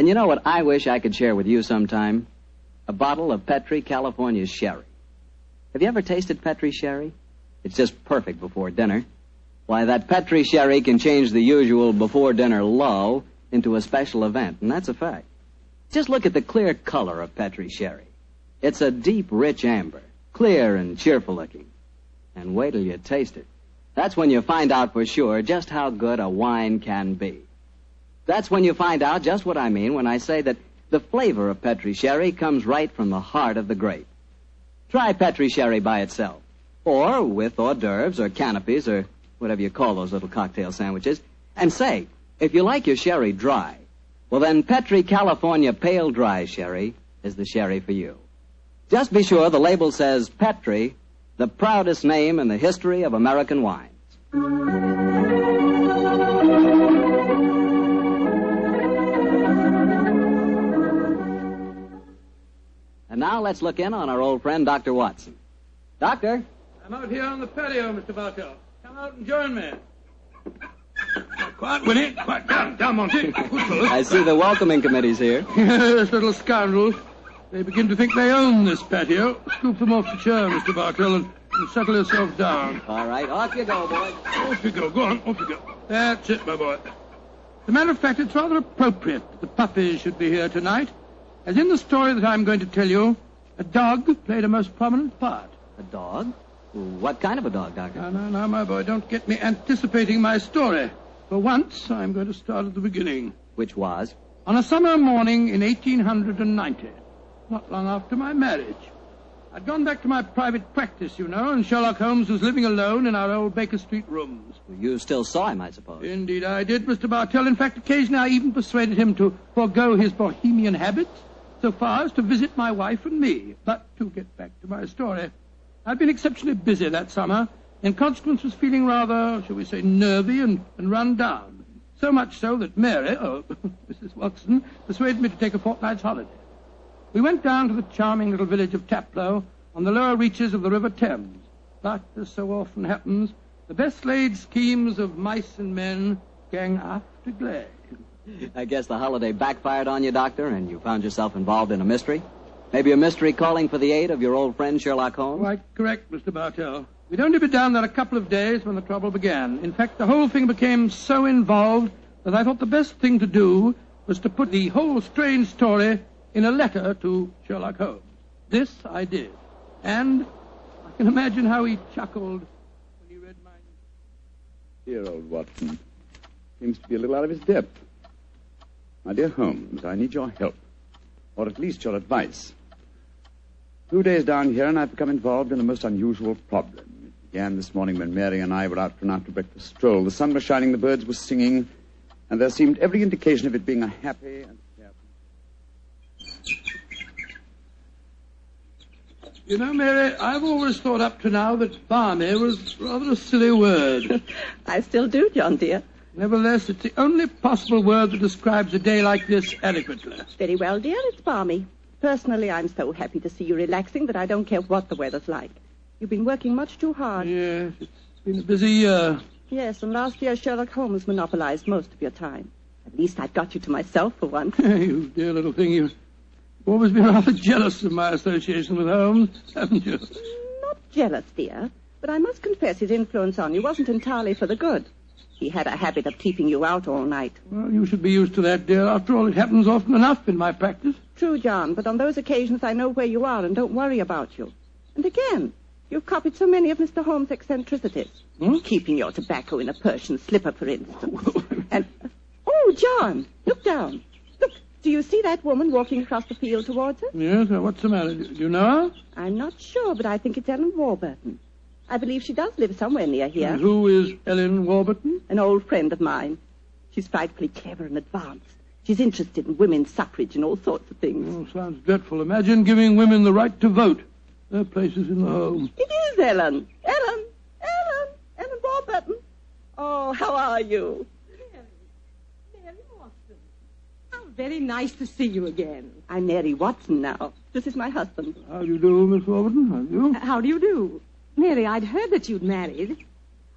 And you know what I wish I could share with you sometime? A bottle of Petri California sherry. Have you ever tasted Petri sherry? It's just perfect before dinner. Why, that Petri sherry can change the usual before dinner lull into a special event, and that's a fact. Just look at the clear color of Petri sherry. It's a deep, rich amber, clear and cheerful looking. And wait till you taste it. That's when you find out for sure just how good a wine can be. That's when you find out just what I mean when I say that the flavor of Petri sherry comes right from the heart of the grape. Try Petri sherry by itself, or with hors d'oeuvres or canopies or whatever you call those little cocktail sandwiches, and say, if you like your sherry dry, well then Petri California Pale Dry Sherry is the sherry for you. Just be sure the label says Petri, the proudest name in the history of American wines. Now let's look in on our old friend, Dr. Watson. Doctor? I'm out here on the patio, Mr. Bartell. Come out and join me. Quiet, Winnie. Quiet down, down, Monty. I see the welcoming committee's here. yes, little scoundrels. They begin to think they own this patio. Scoop them off the chair, Mr. Bartell, and, and settle yourself down. All right, off you go, boy. Off you go. Go on, off you go. That's it, my boy. As a matter of fact, it's rather appropriate that the puppies should be here tonight. As in the story that I'm going to tell you, a dog played a most prominent part. A dog? What kind of a dog, Doctor? Now, now, now, my boy, don't get me anticipating my story. For once, I'm going to start at the beginning. Which was? On a summer morning in 1890, not long after my marriage, I'd gone back to my private practice, you know, and Sherlock Holmes was living alone in our old Baker Street rooms. You still saw him, I suppose. Indeed, I did, Mr. Bartell. In fact, occasionally I even persuaded him to forego his bohemian habits so far as to visit my wife and me. But to get back to my story, I'd been exceptionally busy that summer. In consequence, was feeling rather, shall we say, nervy and, and run down. So much so that Mary, oh, Mrs. Watson, persuaded me to take a fortnight's holiday. We went down to the charming little village of Taplow on the lower reaches of the River Thames. But, as so often happens, the best laid schemes of mice and men gang after glade. I guess the holiday backfired on you, Doctor, and you found yourself involved in a mystery? Maybe a mystery calling for the aid of your old friend Sherlock Holmes? Quite correct, Mr. Bartell. We'd only been down there a couple of days when the trouble began. In fact, the whole thing became so involved that I thought the best thing to do was to put the whole strange story in a letter to Sherlock Holmes. This I did. And I can imagine how he chuckled when he read my... Dear old Watson. Seems to be a little out of his depth. My dear Holmes, I need your help, or at least your advice. Two days down here, and I've become involved in a most unusual problem. It began this morning when Mary and I were out for an after breakfast stroll. The sun was shining, the birds were singing, and there seemed every indication of it being a happy and carefree. You know, Mary, I've always thought up to now that balmy was rather a silly word. I still do, John, dear. Nevertheless, it's the only possible word that describes a day like this adequately. Very well, dear, it's balmy. Personally, I'm so happy to see you relaxing that I don't care what the weather's like. You've been working much too hard. Yes, it's been a busy year. Yes, and last year Sherlock Holmes monopolized most of your time. At least I've got you to myself for once. you dear little thing, you've always been rather jealous of my association with Holmes, haven't you? Not jealous, dear, but I must confess his influence on you wasn't entirely for the good. He had a habit of keeping you out all night. Well, you should be used to that, dear. After all, it happens often enough in my practice. True, John, but on those occasions I know where you are and don't worry about you. And again, you've copied so many of Mr. Holmes' eccentricities. Hmm? Keeping your tobacco in a Persian slipper, for instance. and, oh, John, look down. Look, do you see that woman walking across the field towards us? Yes, well, what's the matter? Do you know her? I'm not sure, but I think it's Ellen Warburton. I believe she does live somewhere near here. And who is Ellen Warburton? An old friend of mine. She's frightfully clever and advanced. She's interested in women's suffrage and all sorts of things. Oh, sounds dreadful. Imagine giving women the right to vote. Their place is in the home. It is Ellen. Ellen. Ellen. Ellen Warburton. Oh, how are you? Mary Watson. How very nice to see you again. I'm Mary Watson now. This is my husband. How do you do, Miss Warburton? How do you? Uh, how do you do? Mary, I'd heard that you'd married.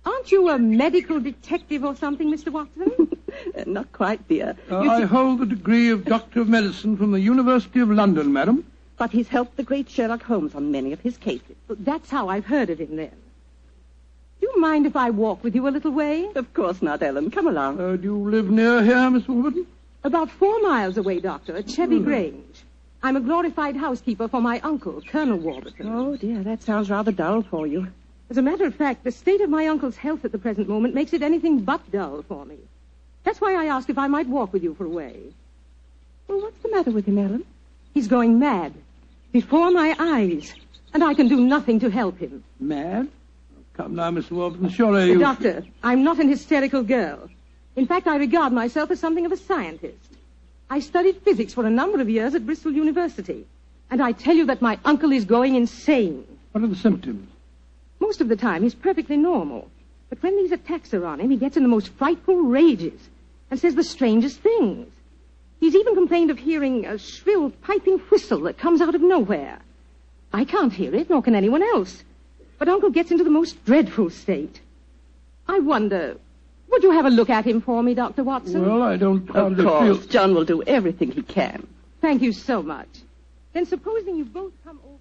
Aren't you a medical detective or something, Mr. Watson? Uh, Not quite, dear. Uh, You I see- hold the degree of Doctor of Medicine from the University of London, madam. But he's helped the great Sherlock Holmes on many of his cases. That's how I've heard of him then. Do you mind if I walk with you a little way? Of course not, Ellen. Come along. Uh, do you live near here, Miss Warburton? About four miles away, Doctor, at Chevy Grange. I'm a glorified housekeeper for my uncle, Colonel Warburton. Oh, dear, that sounds rather dull for you. As a matter of fact, the state of my uncle's health at the present moment makes it anything but dull for me. That's why I asked if I might walk with you for a way. Well, what's the matter with him, Ellen? He's going mad. Before my eyes. And I can do nothing to help him. Mad? Come now, Mr. Warburton. Surely you... Doctor, I'm not an hysterical girl. In fact, I regard myself as something of a scientist. I studied physics for a number of years at Bristol University. And I tell you that my uncle is going insane. What are the symptoms? Most of the time, he's perfectly normal. But when these attacks are on him, he gets in the most frightful rages and says the strangest things. He's even complained of hearing a shrill piping whistle that comes out of nowhere. I can't hear it, nor can anyone else. But Uncle gets into the most dreadful state. I wonder, would you have a look at him for me, Dr. Watson? Well, I don't Of hardly course. feel... John will do everything he can. Thank you so much. Then supposing you both come over.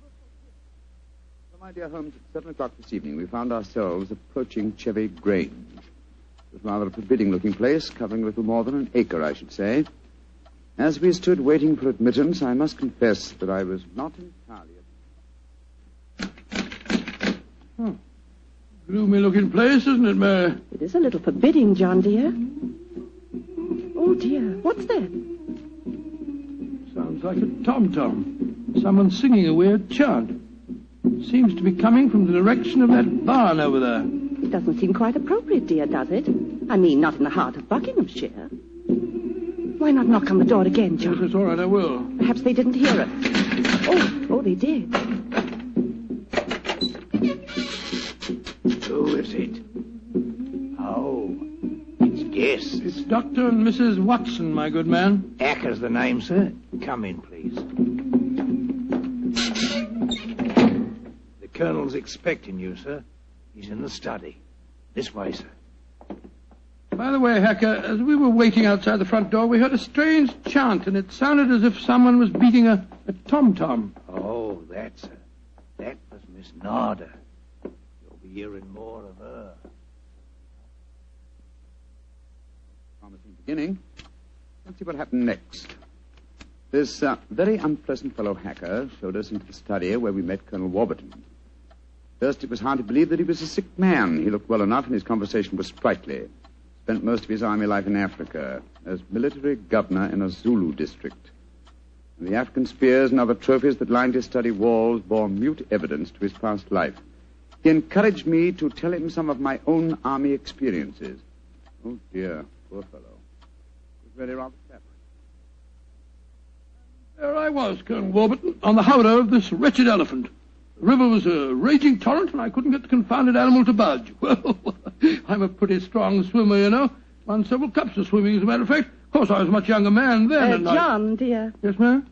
Well, my dear Holmes, at seven o'clock this evening, we found ourselves approaching Chevy Grange. It was rather a forbidding-looking place, covering a little more than an acre, I should say. As we stood waiting for admittance, I must confess that I was not entirely... Hmm. Gloomy-looking place, isn't it, Mary? It is a little forbidding, John, dear. Oh, dear. What's that? Sounds like a tom-tom. Someone singing a weird chant. Seems to be coming from the direction of that barn over there. It doesn't seem quite appropriate, dear, does it? I mean, not in the heart of Buckinghamshire. Why not knock on the door again, Yes, John? it's all right, I will. Perhaps they didn't hear us. Oh, oh, they did. It's It's Dr. and Mrs. Watson, my good man. Acker's the name, sir. Come in, please. The Colonel's expecting you, sir. He's in the study. This way, sir. By the way, Hacker, as we were waiting outside the front door, we heard a strange chant, and it sounded as if someone was beating a, a tom-tom. Oh, that's her. That was Miss Nada. You'll be hearing more of her. Beginning. Let's see what happened next. This uh, very unpleasant fellow hacker showed us into the study where we met Colonel Warburton. First, it was hard to believe that he was a sick man. He looked well enough, and his conversation was sprightly. spent most of his army life in Africa as military governor in a Zulu district. And the African spears and other trophies that lined his study walls bore mute evidence to his past life. He encouraged me to tell him some of my own army experiences. Oh, dear, poor fellow. Really rather sad. There I was, Colonel Warburton, on the howdah of this wretched elephant. The river was a raging torrent, and I couldn't get the confounded animal to budge. Well, I'm a pretty strong swimmer, you know. Won several cups of swimming, as a matter of fact. Of course, I was a much younger man then. Uh, and I- John, dear, Yes, ma'am?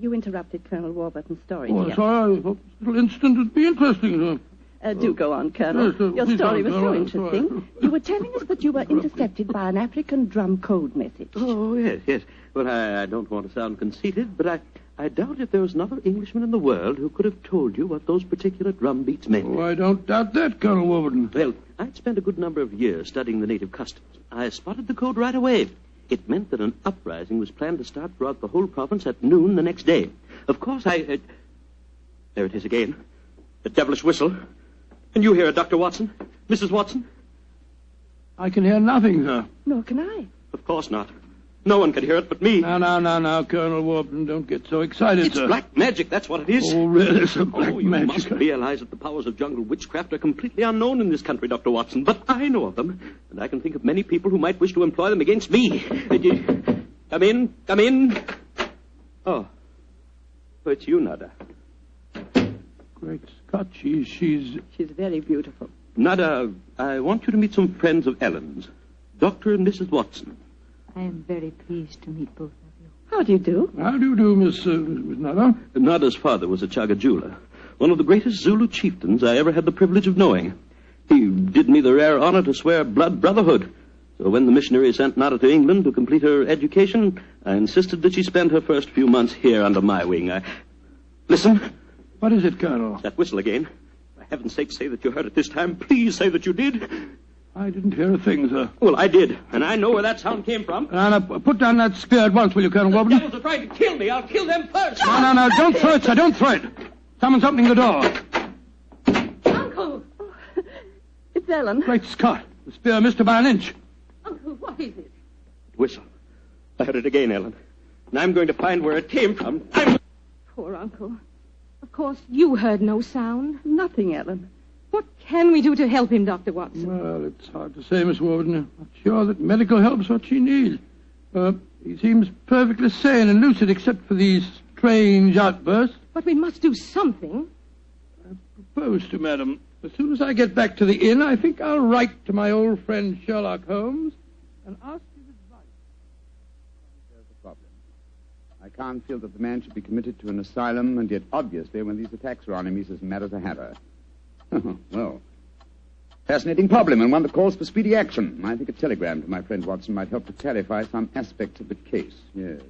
you interrupted Colonel Warburton's story, Oh, dear. sorry. I thought this little incident would be interesting. Uh, do go on, Colonel. Yes, uh, Your story was so interesting. You were telling us that you were intercepted by an African drum code message. Oh, yes, yes. Well, I, I don't want to sound conceited, but I, I doubt if there was another Englishman in the world who could have told you what those particular drum beats meant. Oh, I don't doubt that, Colonel Warburton. Well, I'd spent a good number of years studying the native customs. I spotted the code right away. It meant that an uprising was planned to start throughout the whole province at noon the next day. Of course, I. Uh, there it is again. The devilish whistle. And you hear it, Dr. Watson? Mrs. Watson? I can hear nothing, sir. Nor can I. Of course not. No one can hear it but me. Now, now, now, now, Colonel Warburton, don't get so excited, It's sir. black magic, that's what it is. Oh, really, sir, oh, black oh, you magic. must realize that the powers of jungle witchcraft are completely unknown in this country, Dr. Watson. But I know of them, and I can think of many people who might wish to employ them against me. You- Come in, come in. Oh. Oh, it's you, Nada. Great Scott, she's, she's... She's very beautiful. Nada, I want you to meet some friends of Ellen's. Dr. and Mrs. Watson. I am very pleased to meet both of you. How do you do? How do you do, Miss, uh, Miss Nada? Nada's father was a Chagajula, one of the greatest Zulu chieftains I ever had the privilege of knowing. He did me the rare honor to swear blood brotherhood. So when the missionary sent Nada to England to complete her education, I insisted that she spend her first few months here under my wing. I... Listen. What is it, Colonel? That whistle again. For heaven's sake, say that you heard it this time. Please say that you did. I didn't hear a thing, sir. Well, I did, and I know where that sound came from. Now, now, put down that spear at once, will you, Colonel Warburton? Devils are trying to kill me. I'll kill them first. No, no, no, don't throw it, sir, don't throw it. Someone's opening the door. Uncle! Oh, it's Ellen. Great Scott, the spear missed her by an inch. Uncle, what is it? Whistle. I heard it again, Ellen. And I'm going to find where it came from. I'm... Poor uncle. Of course, you heard no sound. Nothing, Ellen. What can we do to help him, Dr. Watson? Well, it's hard to say, Miss Warden. I'm not sure that medical help's what she needs. Uh, he seems perfectly sane and lucid except for these strange outbursts. But we must do something. I propose to, madam. As soon as I get back to the inn, I think I'll write to my old friend Sherlock Holmes and ask his advice. There's the problem. I can't feel that the man should be committed to an asylum, and yet obviously when these attacks are on him, he's as mad as a hatter. well, fascinating problem, and one that calls for speedy action. I think a telegram to my friend Watson might help to clarify some aspects of the case. Yes.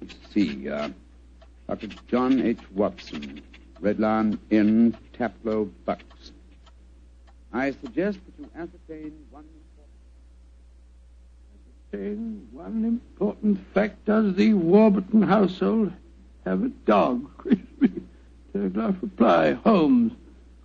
Let's see. Uh, Dr. John H. Watson, Red Lion Inn, Taplow, Bucks. I suggest that you ascertain one Saying One important fact does the Warburton household have a dog? Crispy. Telegraph reply. Holmes.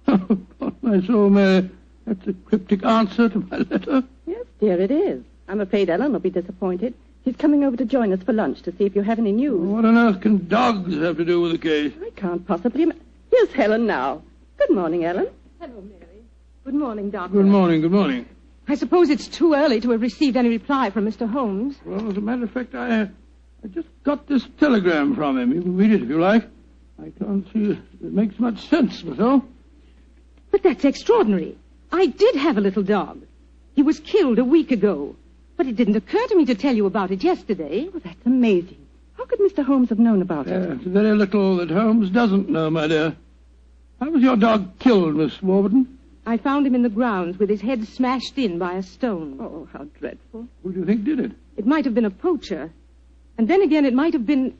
Oh, upon my soul, Mary, that's a cryptic answer to my letter. Yes, dear, it is. I'm afraid Ellen will be disappointed. He's coming over to join us for lunch to see if you have any news. What on earth can dogs have to do with the case? I can't possibly. Im- Here's Helen now. Good morning, Ellen. Hello, Mary. Good morning, Doctor. Good morning, good morning. I suppose it's too early to have received any reply from Mr. Holmes. Well, as a matter of fact, I, uh, I just got this telegram from him. You can read it if you like. I can't see it makes much sense, myself. But that's extraordinary. I did have a little dog. He was killed a week ago. But it didn't occur to me to tell you about it yesterday. Oh, that's amazing. How could Mr. Holmes have known about it? There's very little that Holmes doesn't know, my dear. How was your dog killed, Miss Warburton? I found him in the grounds with his head smashed in by a stone. Oh, how dreadful. Who do you think did it? It might have been a poacher. And then again, it might have been.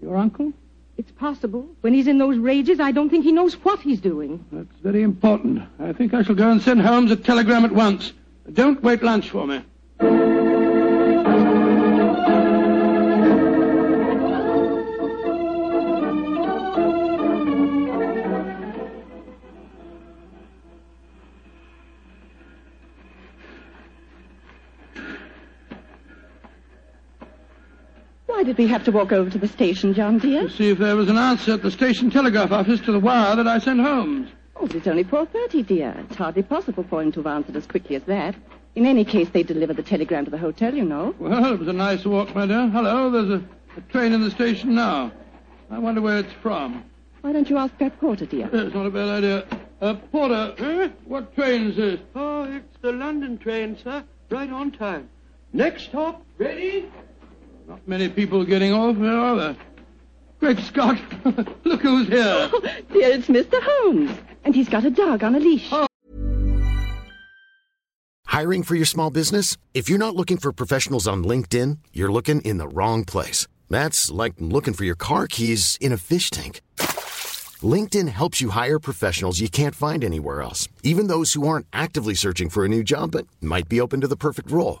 Your uncle? It's possible. When he's in those rages, I don't think he knows what he's doing. That's very important. I think I shall go and send Holmes a telegram at once. Don't wait lunch for me. Why did we have to walk over to the station, John dear? To see if there was an answer at the station telegraph office to the wire that I sent Holmes. Oh, but it's only 4.30, dear. It's hardly possible for him to have answered as quickly as that. In any case, they delivered the telegram to the hotel, you know. Well, it was a nice walk, my dear. Hello, there's a, a train in the station now. I wonder where it's from. Why don't you ask that porter, dear? That's not a bad idea. Uh, Porter, eh? what train is this? Oh, it's the London train, sir. Right on time. Next stop, Reading? Not many people getting off, where are there? Great Scott! Look who's here. Oh, dear, it's Mr. Holmes. And he's got a dog on a leash. Oh. Hiring for your small business? If you're not looking for professionals on LinkedIn, you're looking in the wrong place. That's like looking for your car keys in a fish tank. LinkedIn helps you hire professionals you can't find anywhere else, even those who aren't actively searching for a new job but might be open to the perfect role.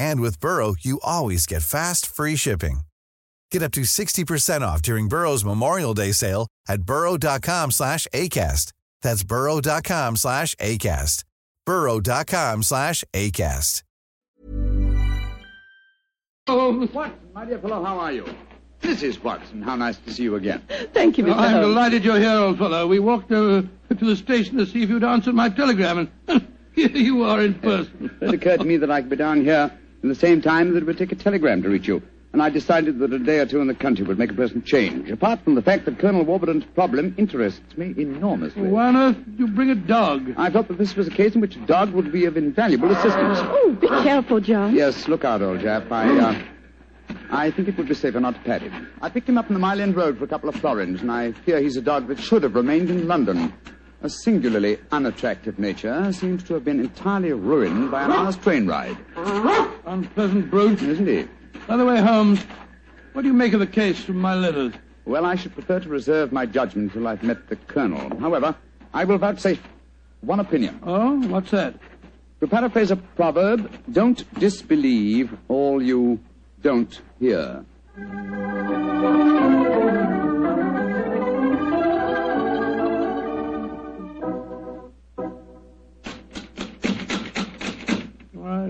And with Burrow, you always get fast, free shipping. Get up to 60% off during Burrow's Memorial Day sale at burrow.com slash ACAST. That's burrow.com slash ACAST. burrow.com slash ACAST. Oh, Watson, my dear fellow, how are you? Mrs. Watson, how nice to see you again. Thank you, Mr. Oh, I'm Holmes. delighted you're here, old fellow. We walked over to the station to see if you'd answered my telegram, and here you are in person. It occurred to me that I could be down here at the same time that it would take a telegram to reach you. And I decided that a day or two in the country would make a pleasant change. Apart from the fact that Colonel Warburton's problem interests me enormously. Why on earth did you bring a dog? I thought that this was a case in which a dog would be of invaluable assistance. Oh, be careful, John. Yes, look out, old chap. I, uh, I think it would be safer not to pat him. I picked him up in the Mile End Road for a couple of florins, and I fear he's a dog that should have remained in London. A singularly unattractive nature seems to have been entirely ruined by an hour's train ride. Unpleasant brute. Isn't he? By the way, Holmes, what do you make of the case from my letters? Well, I should prefer to reserve my judgment till I've met the Colonel. However, I will vouchsafe one opinion. Oh, what's that? To paraphrase a proverb, don't disbelieve all you don't hear.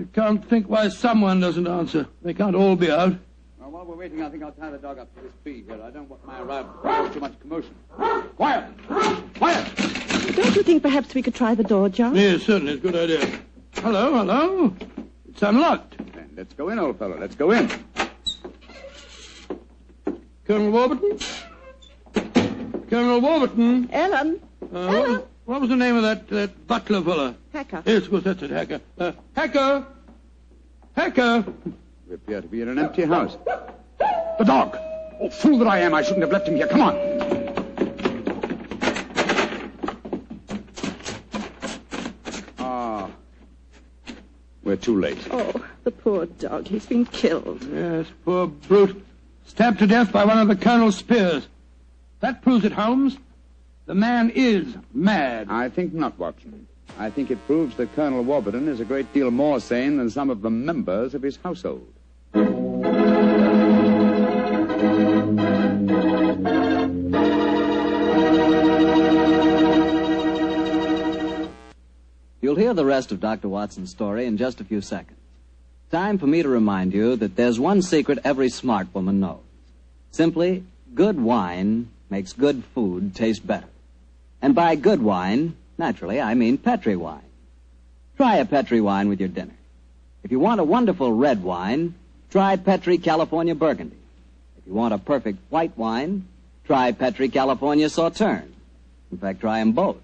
I can't think why someone doesn't answer. They can't all be out. Well, while we're waiting, I think I'll tie the dog up to this tree here. I don't want my arrival to cause too much commotion. Quiet! Quiet! Don't you think perhaps we could try the door, John? Yes, certainly. It's a good idea. Hello, hello. It's unlocked. Then let's go in, old fellow. Let's go in. Colonel Warburton? Colonel Warburton? Ellen? Uh, what, was, what was the name of that, that butler fella? Hacker. Yes, of course, that's it, Hacker. Uh, Hacker! Hacker! We appear to be in an empty house. The dog! Oh, fool that I am. I shouldn't have left him here. Come on. Ah. We're too late. Oh, the poor dog. He's been killed. Yes, poor brute. Stabbed to death by one of the Colonel's spears. That proves it, Holmes. The man is mad. I think not, Watson. I think it proves that Colonel Warburton is a great deal more sane than some of the members of his household. You'll hear the rest of Dr. Watson's story in just a few seconds. Time for me to remind you that there's one secret every smart woman knows. Simply, good wine makes good food taste better. And by good wine, naturally, I mean Petri wine. Try a Petri wine with your dinner. If you want a wonderful red wine, try Petri California Burgundy. If you want a perfect white wine, try Petri California Sauterne. In fact, try them both.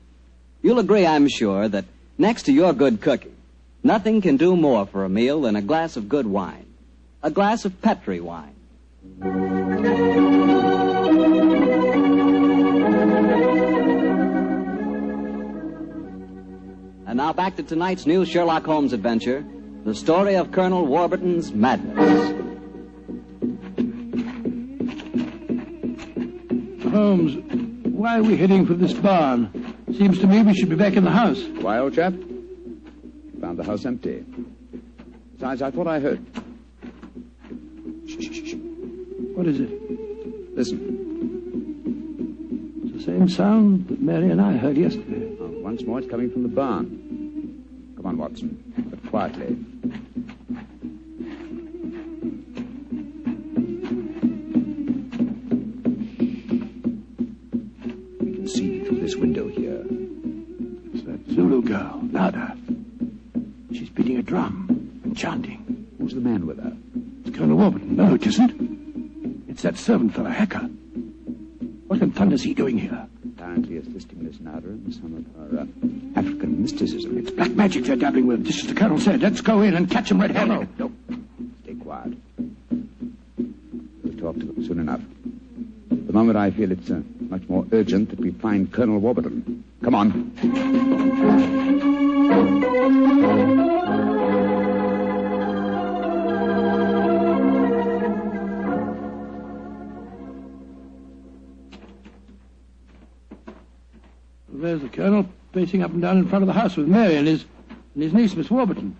You'll agree, I'm sure, that next to your good cooking, nothing can do more for a meal than a glass of good wine. A glass of Petri wine. And now back to tonight's new Sherlock Holmes adventure, the story of Colonel Warburton's madness. Holmes, why are we heading for this barn? Seems to me we should be back in the house. Why, old chap? Found the house empty. Besides, I thought I heard. What is it? Listen. It's the same sound that Mary and I heard yesterday. Oh, once more, it's coming from the barn. Come on, Watson. But quietly. We can see through this window here. It's that Zulu girl, Nada. She's beating a drum and chanting. Who's the man with her? It's Colonel Warburton. No, it isn't. It's that servant fellow, Hacker. What in thunder's he doing here? Apparently assisting Miss Nada in some of her black magic they're dabbling with, just as the Colonel said. Let's go in and catch them red-handed. No, no. Stay quiet. We'll talk to them soon enough. The moment, I feel it's uh, much more urgent that we find Colonel Warburton. Come on. Pacing up and down in front of the house with Mary and his, and his niece, Miss Warburton.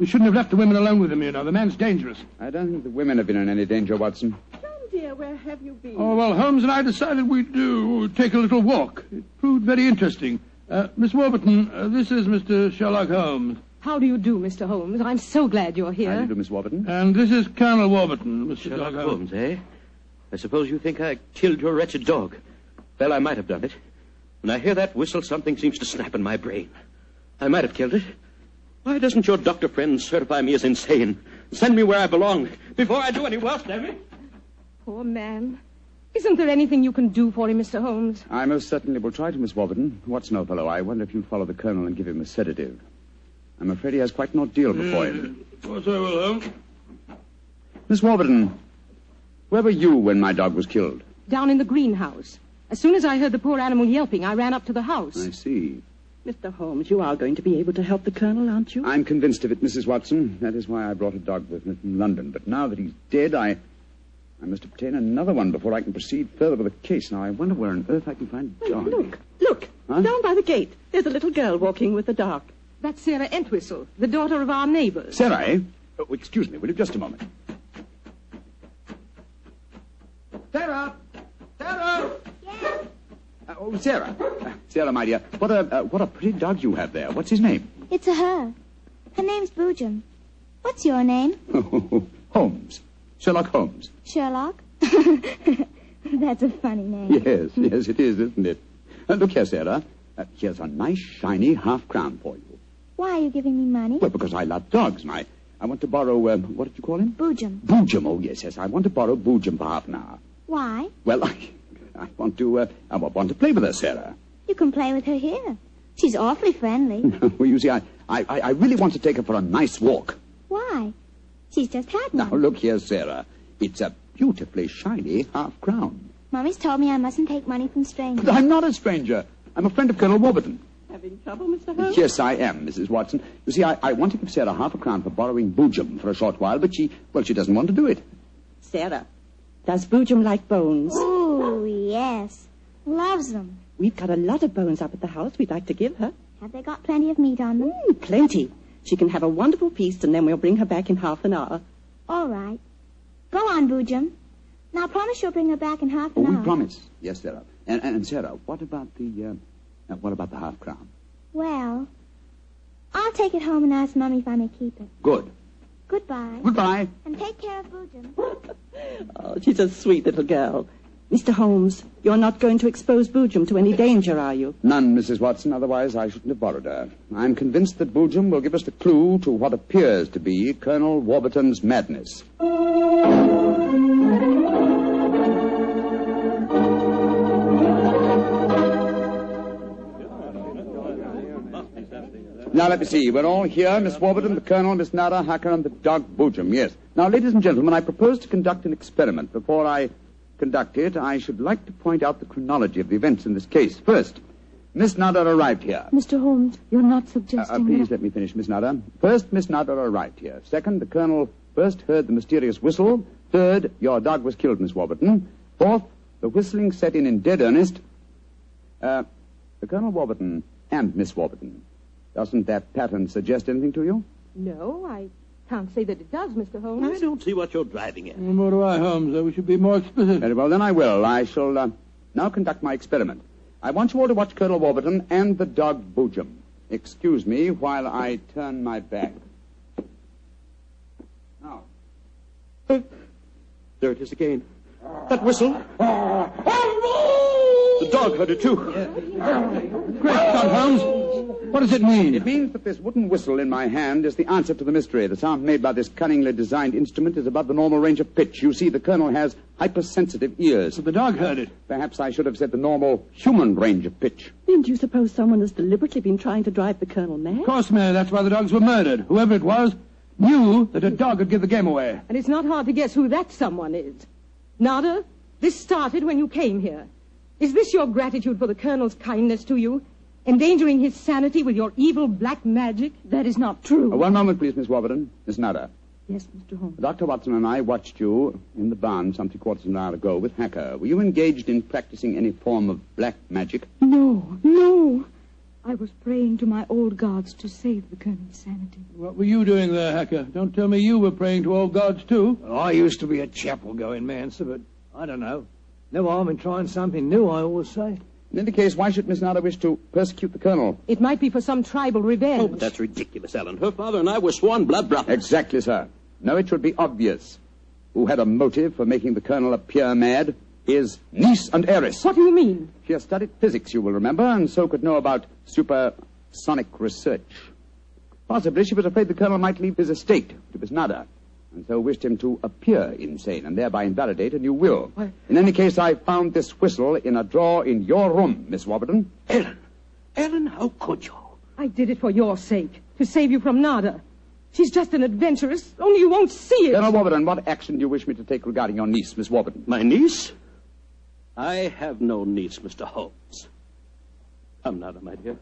We shouldn't have left the women alone with him, you know. The man's dangerous. I don't think the women have been in any danger, Watson. John, dear, where have you been? Oh, well, Holmes and I decided we'd do, take a little walk. It proved very interesting. Uh, Miss Warburton, uh, this is Mr. Sherlock Holmes. How do you do, Mr. Holmes? I'm so glad you're here. How do you do, Miss Warburton? And this is Colonel Warburton, Mr. Sherlock Holmes, eh? I suppose you think I killed your wretched dog. Well, I might have done it. When I hear that whistle, something seems to snap in my brain. I might have killed it. Why doesn't your doctor friend certify me as insane? Send me where I belong before I do any worse, damn it. Poor man. Isn't there anything you can do for him, Mr. Holmes? I most certainly will try to, Miss Warburton. Watson, old fellow, I wonder if you'd follow the Colonel and give him a sedative. I'm afraid he has quite an ordeal before him. Mm, of course I will, Holmes. Miss Warburton, where were you when my dog was killed? Down in the greenhouse. As soon as I heard the poor animal yelping, I ran up to the house. I see. Mr. Holmes, you are going to be able to help the Colonel, aren't you? I'm convinced of it, Mrs. Watson. That is why I brought a dog with me from London. But now that he's dead, I. I must obtain another one before I can proceed further with the case. Now, I wonder where on earth I can find John. look, look. Huh? Down by the gate, there's a little girl walking with a dog. That's Sarah Entwistle, the daughter of our neighbors. Sarah, eh? Oh, excuse me, will you? Just a moment. Sarah! Sarah! Uh, oh, Sarah. Uh, Sarah, my dear, what a uh, what a pretty dog you have there. What's his name? It's a her. Her name's Boojum. What's your name? Holmes. Sherlock Holmes. Sherlock? That's a funny name. Yes, yes, it is, isn't it? Uh, look here, Sarah. Uh, here's a nice, shiny half crown for you. Why are you giving me money? Well, because I love dogs, my. I, I want to borrow, um, what did you call him? Boojum. Boojum. Oh, yes, yes. I want to borrow Boojum for half an hour. Why? Well, I, I want to, uh, I want to play with her, Sarah. You can play with her here. She's awfully friendly. well, you see, I, I, I I really want to take her for a nice walk. Why? She's just had Now, look here, Sarah. It's a beautifully shiny half crown. Mummy's told me I mustn't take money from strangers. But I'm not a stranger. I'm a friend of Colonel Warburton. Having trouble, Mr. Holmes? Yes, I am, Mrs. Watson. You see, I, I want to give Sarah half a crown for borrowing Boojum for a short while, but she, well, she doesn't want to do it. Sarah, does Boojum like bones? Oh, yes. Loves them. We've got a lot of bones up at the house we'd like to give her. Have they got plenty of meat on them? Mm, plenty. She can have a wonderful feast, and then we'll bring her back in half an hour. All right. Go on, Boojum. Now promise you'll bring her back in half Oh, an we hour. promise. Yes, Sarah. And, and, and Sarah, what about the, uh, uh, what about the half crown? Well, I'll take it home and ask Mummy if I may keep it. Good. Goodbye. Goodbye. And take care of Boojum. Oh, she's a sweet little girl. Mr. Holmes, you're not going to expose Boojum to any danger, are you? None, Mrs. Watson, otherwise I shouldn't have borrowed her. I'm convinced that Boojum will give us the clue to what appears to be Colonel Warburton's madness. Now, let me see. We're all here. Miss Warburton, the Colonel, Miss Nada, Hacker, and the dog Boojum. Yes. Now, ladies and gentlemen, I propose to conduct an experiment. Before I conduct it, I should like to point out the chronology of the events in this case. First, Miss Nutter arrived here. Mr. Holmes, you're not Uh, suggesting uh, please that... let me finish, Miss Nutter. First, Miss Nutter arrived here. Second, the Colonel first heard the mysterious whistle. Third, your dog was killed, Miss Warburton. Fourth, The whistling set in in dead earnest. Uh, the Colonel Warburton and Miss Warburton. Doesn't that pattern suggest anything to you? No, I can't say that it does, Mr. Holmes. I don't see what you're driving at. Nor do I, Holmes. I wish you'd be more explicit. Very well, then I will. I shall uh, now conduct my experiment. I want you all to watch Colonel Warburton and the dog Boojum. Excuse me while I turn my back. Now. There it is again. That whistle. The dog heard it too. Great Scott, Holmes. What does it mean? It means that this wooden whistle in my hand is the answer to the mystery. The sound made by this cunningly designed instrument is above the normal range of pitch. You see, the colonel has hypersensitive ears. So the dog heard it. Perhaps I should have said the normal human range of pitch. Then do you suppose someone has deliberately been trying to drive the colonel mad? Of course, Mary, that's why the dogs were murdered. Whoever it was knew that a dog would give the game away. And it's not hard to guess who that someone is. Nada, this started when you came here. Is this your gratitude for the Colonel's kindness to you? Endangering his sanity with your evil black magic? That is not true. Uh, one moment, please, Miss Warburton. Miss Nada. Yes, Mr. Holmes. Dr. Watson and I watched you in the barn some three quarters of an hour ago with Hacker. Were you engaged in practicing any form of black magic? No, no. I was praying to my old gods to save the Colonel's sanity. What were you doing there, Hacker? Don't tell me you were praying to old gods, too. Well, I used to be a chapel going man, sir, but I don't know. No harm in trying something new, I always say. In any case, why should Miss Nada wish to persecute the colonel? It might be for some tribal revenge. Oh, but that's ridiculous, Ellen. Her father and I were sworn blood brothers. Exactly, sir. No, it should be obvious. Who had a motive for making the colonel appear mad is niece and heiress. What do you mean? She has studied physics, you will remember, and so could know about supersonic research. Possibly she was afraid the colonel might leave his estate to Miss Nada, and so wished him to appear insane and thereby invalidate a new will. Why- In any case, I found this whistle in a drawer in your room, Miss Warburton. Ellen, Ellen, how could you? I did it for your sake, to save you from Nada. She's just an adventuress, only you won't see it. Colonel Warburton, what action do you wish me to take regarding your niece, Miss Warburton? My niece? I have no niece, Mr. Holmes. Come, Nada, my dear.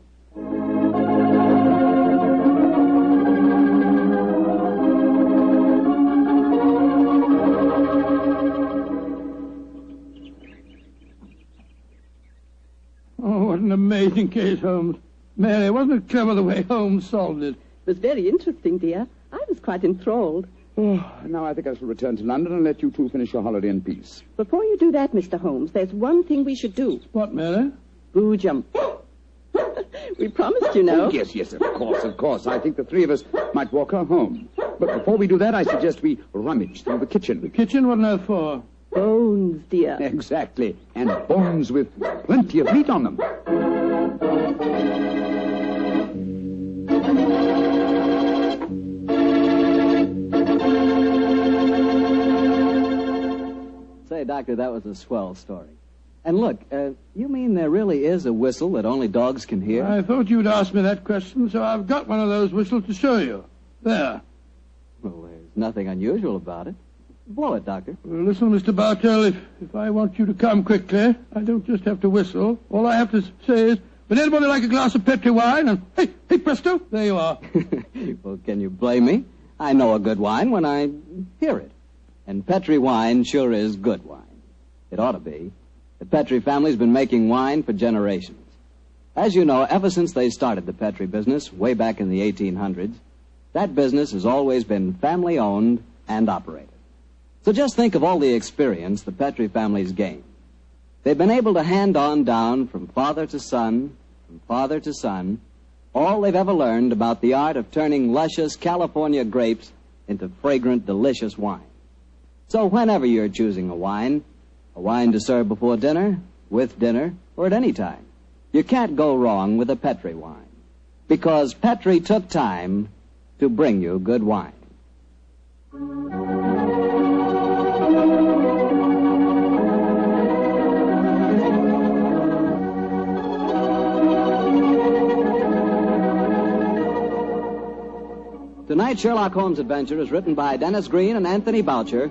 Amazing case, Holmes. Mary, wasn't it clever the way Holmes solved it? It was very interesting, dear. I was quite enthralled. Oh, now I think I shall return to London and let you two finish your holiday in peace. Before you do that, Mr. Holmes, there's one thing we should do. What, Mary? Boojum. we promised, you know. Oh, yes, yes, of course, of course. I think the three of us might walk her home. But before we do that, I suggest we rummage through the kitchen. The kitchen? What on earth for? Bones, dear. Exactly. And bones with plenty of meat on them. Say, Doctor, that was a swell story. And look, uh, you mean there really is a whistle that only dogs can hear? I thought you'd ask me that question, so I've got one of those whistles to show you. There. Well, there's nothing unusual about it. Blow it, Doctor. Well, listen, Mr. Bartell, if, if I want you to come quickly, I don't just have to whistle. All I have to say is, would anybody like a glass of Petri wine? And hey, hey, presto, there you are. well, can you blame me? I know a good wine when I hear it. And Petri wine sure is good wine. It ought to be. The Petri family's been making wine for generations. As you know, ever since they started the Petri business way back in the 1800s, that business has always been family owned and operated. So just think of all the experience the Petri family's gained. They've been able to hand on down from father to son, from father to son, all they've ever learned about the art of turning luscious California grapes into fragrant, delicious wine. So whenever you're choosing a wine, a wine to serve before dinner, with dinner, or at any time, you can't go wrong with a Petri wine. Because Petri took time to bring you good wine. Tonight's Sherlock Holmes adventure is written by Dennis Green and Anthony Boucher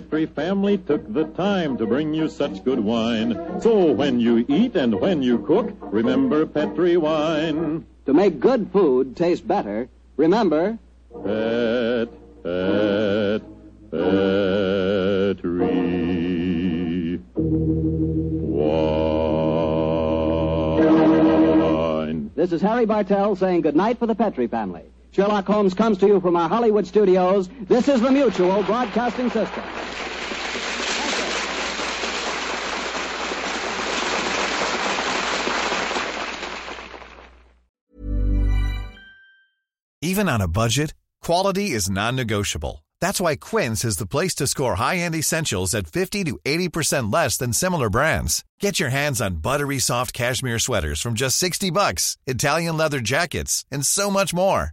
The Petri family took the time to bring you such good wine. So when you eat and when you cook, remember Petri wine. To make good food taste better, remember Pet, pet, Petri wine. This is Harry Bartell saying goodnight for the Petri family. Sherlock Holmes comes to you from our Hollywood studios. This is the Mutual Broadcasting System. Even on a budget, quality is non-negotiable. That's why Quince is the place to score high-end essentials at 50 to 80% less than similar brands. Get your hands on buttery soft cashmere sweaters from just 60 bucks, Italian leather jackets, and so much more.